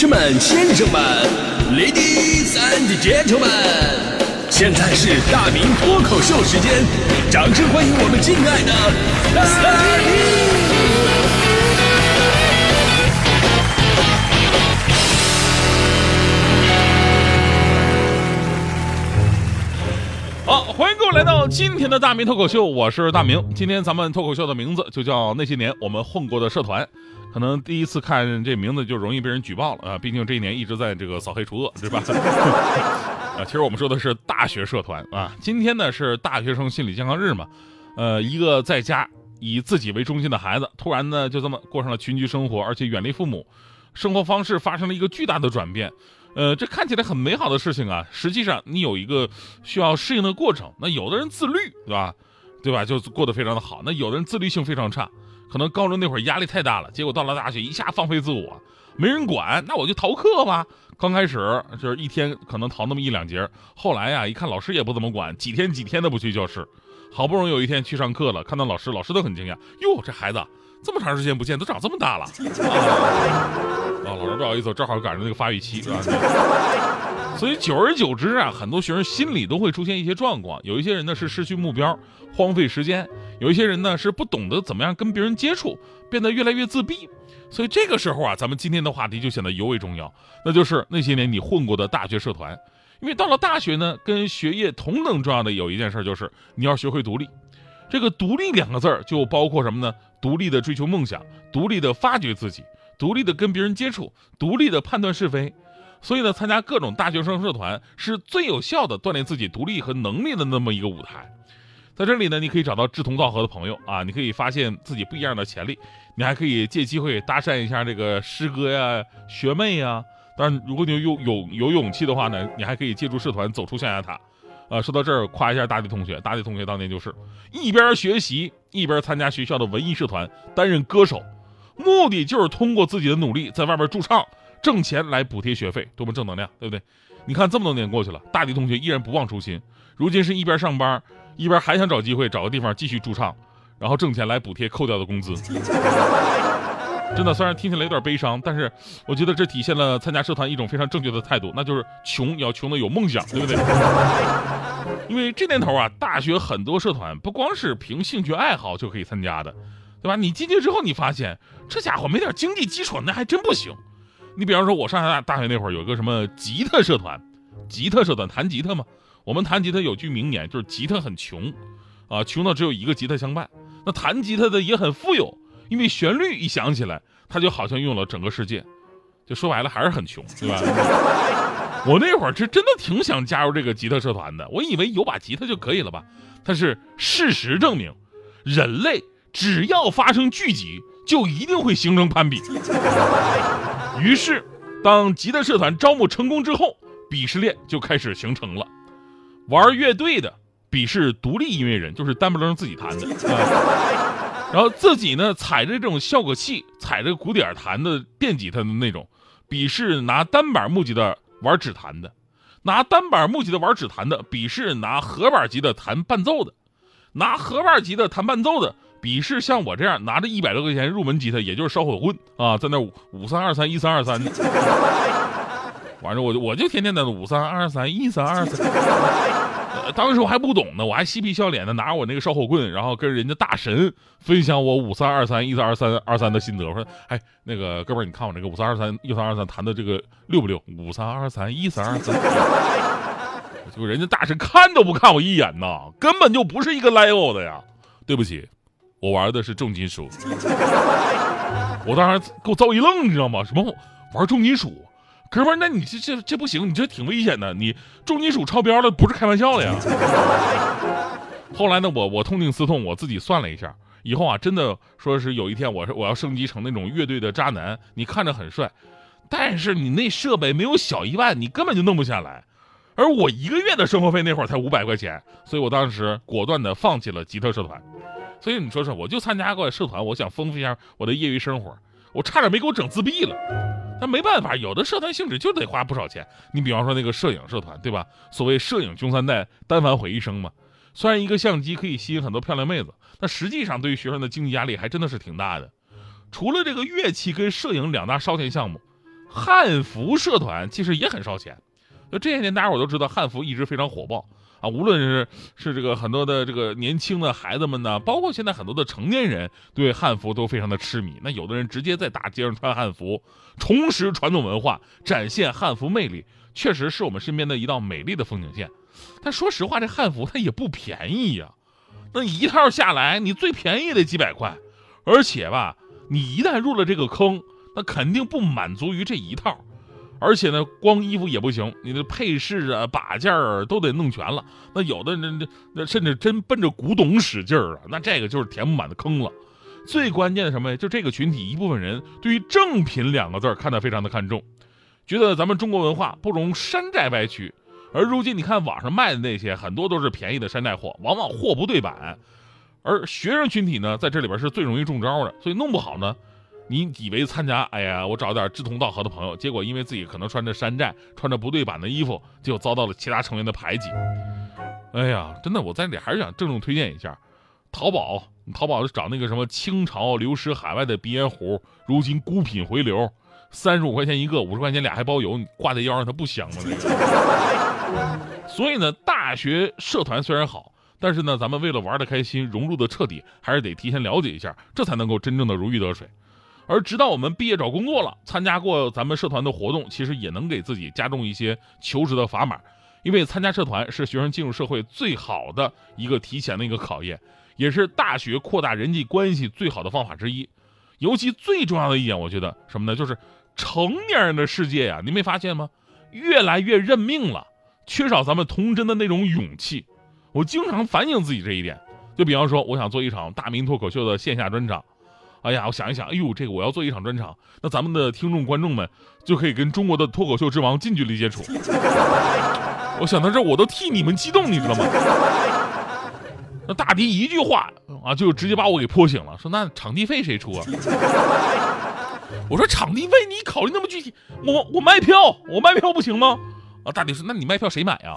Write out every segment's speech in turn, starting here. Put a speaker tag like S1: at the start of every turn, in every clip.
S1: 士们、先生们，Ladies and Gentlemen，现在是大明脱口秀时间，掌声欢迎我们敬爱的大明！
S2: 好，欢迎各位来到今天的大明脱口秀，我是大明。今天咱们脱口秀的名字就叫那些年我们混过的社团。可能第一次看这名字就容易被人举报了啊，毕竟这一年一直在这个扫黑除恶，对吧？啊，其实我们说的是大学社团啊。今天呢是大学生心理健康日嘛，呃，一个在家以自己为中心的孩子，突然呢就这么过上了群居生活，而且远离父母，生活方式发生了一个巨大的转变。呃，这看起来很美好的事情啊，实际上你有一个需要适应的过程。那有的人自律，对吧？对吧？就过得非常的好。那有的人自律性非常差。可能高中那会儿压力太大了，结果到了大学一下放飞自我，没人管，那我就逃课吧。刚开始就是一天可能逃那么一两节，后来呀一看老师也不怎么管，几天几天的不去教室，好不容易有一天去上课了，看到老师，老师都很惊讶，哟，这孩子这么长时间不见，都长这么大了。啊，老师不好意思，正好赶上那个发育期，是吧？所以久而久之啊，很多学生心里都会出现一些状况。有一些人呢是失去目标，荒废时间；有一些人呢是不懂得怎么样跟别人接触，变得越来越自闭。所以这个时候啊，咱们今天的话题就显得尤为重要，那就是那些年你混过的大学社团。因为到了大学呢，跟学业同等重要的有一件事就是你要学会独立。这个“独立”两个字儿就包括什么呢？独立的追求梦想，独立的发掘自己，独立的跟别人接触，独立的判断是非。所以呢，参加各种大学生社团是最有效的锻炼自己独立和能力的那么一个舞台。在这里呢，你可以找到志同道合的朋友啊，你可以发现自己不一样的潜力，你还可以借机会搭讪一下这个师哥呀、学妹呀。当然，如果你有有有勇气的话呢，你还可以借助社团走出象牙塔。啊，说到这儿，夸一下大地同学，大地同学当年就是一边学习一边参加学校的文艺社团，担任歌手，目的就是通过自己的努力在外边驻唱。挣钱来补贴学费，多么正能量，对不对？你看这么多年过去了，大迪同学依然不忘初心，如今是一边上班，一边还想找机会找个地方继续驻唱，然后挣钱来补贴扣掉的工资。真的，虽然听起来有点悲伤，但是我觉得这体现了参加社团一种非常正确的态度，那就是穷也要穷的有梦想，对不对？因为这年头啊，大学很多社团不光是凭兴趣爱好就可以参加的，对吧？你进去之后，你发现这家伙没点经济基础，那还真不行。你比方说，我上大大学那会儿有个什么吉他社团，吉他社团弹吉他嘛。我们弹吉他有句名言，就是吉他很穷，啊，穷到只有一个吉他相伴。那弹吉他的也很富有，因为旋律一响起来，他就好像拥有了整个世界。就说白了，还是很穷，对吧？我那会儿是真的挺想加入这个吉他社团的，我以为有把吉他就可以了吧。但是事实证明，人类只要发生聚集，就一定会形成攀比。于是，当吉他社团招募成功之后，鄙视链就开始形成了。玩乐队的鄙视独立音乐人，就是单不楞自己弹的；啊然后自己呢踩着这种效果器、踩着鼓点弹的电吉他的那种，鄙视拿单板木吉的玩指弹的；拿单板木吉的玩指弹的，鄙视拿合板吉的弹伴奏的；拿合板吉的弹伴奏的。鄙视像我这样拿着一百多块钱入门吉他，也就是烧火棍啊，在那五五三二三一三二三的，完了我就我就天天在那五三二三一三二三。当时我还不懂呢，我还嬉皮笑脸的拿我那个烧火棍，然后跟人家大神分享我五三二三一三二三二三的心得。我说，哎，那个哥们儿，你看我这个五三二三一三二三弹的这个溜不溜？五三二三一三二三，就人家大神看都不看我一眼呐，根本就不是一个 level 的呀。对不起。我玩的是重金属，我当时给我遭一愣，你知道吗？什么玩重金属？哥们儿，那你这这这不行，你这挺危险的。你重金属超标了，不是开玩笑的呀。后来呢，我我痛定思痛，我自己算了一下，以后啊，真的说是有一天，我是我要升级成那种乐队的渣男。你看着很帅，但是你那设备没有小一万，你根本就弄不下来。而我一个月的生活费那会儿才五百块钱，所以我当时果断的放弃了吉他社团。所以你说说，我就参加过社团，我想丰富一下我的业余生活，我差点没给我整自闭了。但没办法，有的社团性质就得花不少钱。你比方说那个摄影社团，对吧？所谓摄影穷三代，单反毁一生嘛。虽然一个相机可以吸引很多漂亮妹子，但实际上对于学生的经济压力还真的是挺大的。除了这个乐器跟摄影两大烧钱项目，汉服社团其实也很烧钱。那这些年大家伙都知道，汉服一直非常火爆啊，无论是是这个很多的这个年轻的孩子们呢，包括现在很多的成年人对汉服都非常的痴迷。那有的人直接在大街上穿汉服，重拾传统文化，展现汉服魅力，确实是我们身边的一道美丽的风景线。但说实话，这汉服它也不便宜呀，那一套下来，你最便宜得几百块，而且吧，你一旦入了这个坑，那肯定不满足于这一套。而且呢，光衣服也不行，你的配饰啊、把件儿都得弄全了。那有的人，那甚至真奔着古董使劲儿啊，那这个就是填不满的坑了。最关键的什么呀？就这个群体一部分人对于正品两个字看得非常的看重，觉得咱们中国文化不容山寨歪曲。而如今你看网上卖的那些，很多都是便宜的山寨货，往往货不对版。而学生群体呢，在这里边是最容易中招的，所以弄不好呢。你以为参加，哎呀，我找点志同道合的朋友，结果因为自己可能穿着山寨、穿着不对版的衣服，就遭到了其他成员的排挤。哎呀，真的，我在这里还是想郑重推荐一下，淘宝，淘宝找那个什么清朝流失海外的鼻烟壶，如今孤品回流，三十五块钱一个，五十块钱俩还包邮，你挂在腰上它不香吗？所以呢，大学社团虽然好，但是呢，咱们为了玩的开心、融入的彻底，还是得提前了解一下，这才能够真正的如鱼得水。而直到我们毕业找工作了，参加过咱们社团的活动，其实也能给自己加重一些求职的砝码。因为参加社团是学生进入社会最好的一个提前的一个考验，也是大学扩大人际关系最好的方法之一。尤其最重要的一点，我觉得什么呢？就是成年人的世界呀，你没发现吗？越来越认命了，缺少咱们童真的那种勇气。我经常反省自己这一点。就比方说，我想做一场大明脱口秀的线下专场。哎呀，我想一想，哎呦，这个我要做一场专场，那咱们的听众观众们就可以跟中国的脱口秀之王近距离接触。我想到这，我都替你们激动，你知道吗？那大迪一句话啊，就直接把我给泼醒了，说那场地费谁出啊？我说场地费你考虑那么具体，我我卖票，我卖票不行吗？啊，大迪说那你卖票谁买呀？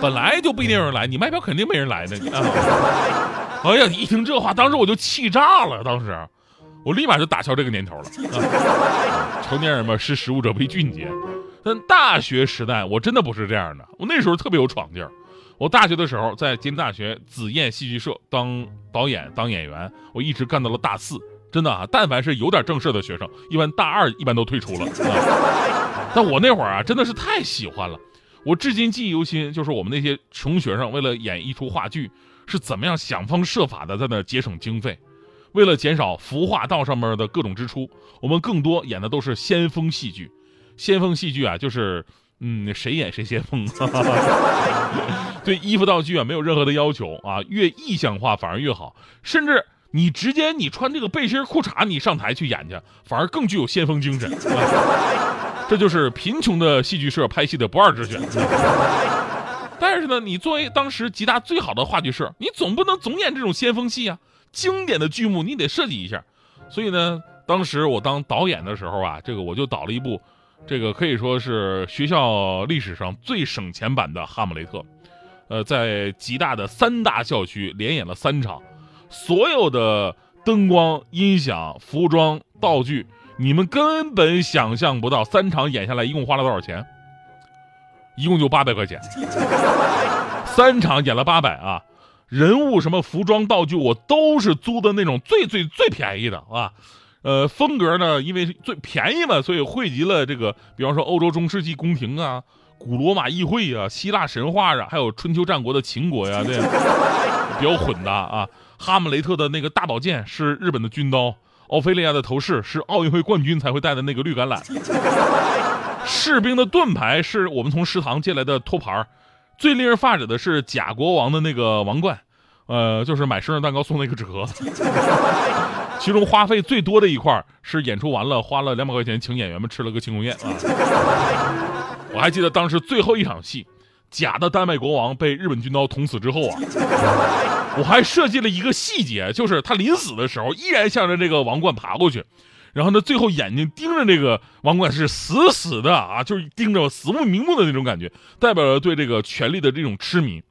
S2: 本来就不一定有人来，你卖票肯定没人来的。啊哎呀！一听这话，当时我就气炸了。当时，我立马就打消这个念头了。啊成年人嘛，识时务者为俊杰。但大学时代，我真的不是这样的。我那时候特别有闯劲儿。我大学的时候在吉林大学紫燕戏剧社当导演、当演员，我一直干到了大四。真的啊，但凡是有点正事的学生，一般大二一般都退出了。但我那会儿啊，真的是太喜欢了。我至今记忆犹新，就是我们那些穷学生为了演一出话剧。是怎么样想方设法的在那节省经费？为了减少服化道上面的各种支出，我们更多演的都是先锋戏剧。先锋戏剧啊，就是嗯，谁演谁先锋。对衣服道具啊，没有任何的要求啊，越意象化反而越好。甚至你直接你穿这个背心裤衩，你上台去演去，反而更具有先锋精神。这就是贫穷的戏剧社拍戏的不二之选。但是呢，你作为当时吉大最好的话剧社，你总不能总演这种先锋戏啊！经典的剧目你得设计一下。所以呢，当时我当导演的时候啊，这个我就导了一部，这个可以说是学校历史上最省钱版的《哈姆雷特》。呃，在吉大的三大校区连演了三场，所有的灯光、音响、服装、道具，你们根本想象不到，三场演下来一共花了多少钱。一共就八百块钱，三场演了八百啊！人物什么服装道具我都是租的那种最最最便宜的啊，呃，风格呢，因为最便宜嘛，所以汇集了这个，比方说欧洲中世纪宫廷啊、古罗马议会啊、希腊神话啊，还有春秋战国的秦国呀，对，比较混搭啊。哈姆雷特的那个大宝剑是日本的军刀，奥菲利亚的头饰是奥运会冠军才会戴的那个绿橄榄。士兵的盾牌是我们从食堂借来的托盘最令人发指的是假国王的那个王冠，呃，就是买生日蛋糕送那个纸盒子。其中花费最多的一块是演出完了花了两百块钱请演员们吃了个庆功宴啊。我还记得当时最后一场戏，假的丹麦国王被日本军刀捅死之后啊，我还设计了一个细节，就是他临死的时候依然向着这个王冠爬过去。然后呢，最后眼睛盯着那个王冠是死死的啊，就是盯着死不瞑目的那种感觉，代表了对这个权力的这种痴迷。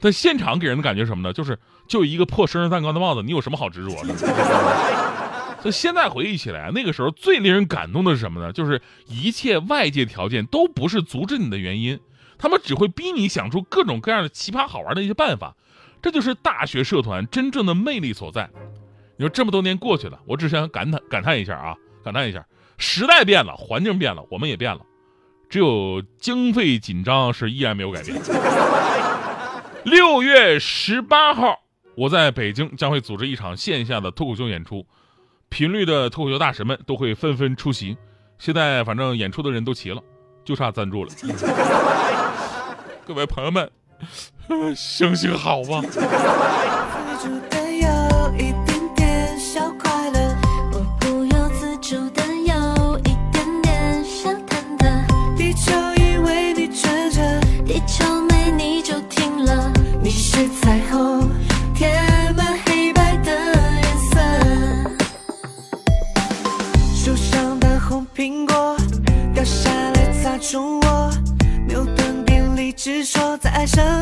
S2: 但现场给人的感觉什么呢？就是就一个破生日蛋糕的帽子，你有什么好执着的？所以现在回忆起来，那个时候最令人感动的是什么呢？就是一切外界条件都不是阻止你的原因，他们只会逼你想出各种各样的奇葩好玩的一些办法。这就是大学社团真正的魅力所在。你说这么多年过去了，我只想感叹感叹一下啊，感叹一下，时代变了，环境变了，我们也变了，只有经费紧张是依然没有改变。六月十八号，我在北京将会组织一场线下的脱口秀演出，频率的脱口秀大神们都会纷纷出席。现在反正演出的人都齐了，就差赞助了。各位朋友们，行行好吧。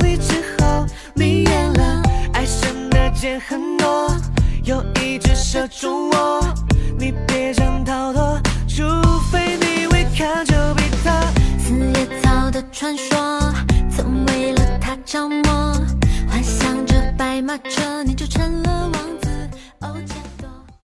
S3: 你之后，你远了。爱神的箭很多，有一只射中我。你别想逃脱，除非你违抗丘比特。
S4: 四叶草的传说，曾为了他着魔，幻想着白马车，你就成了王。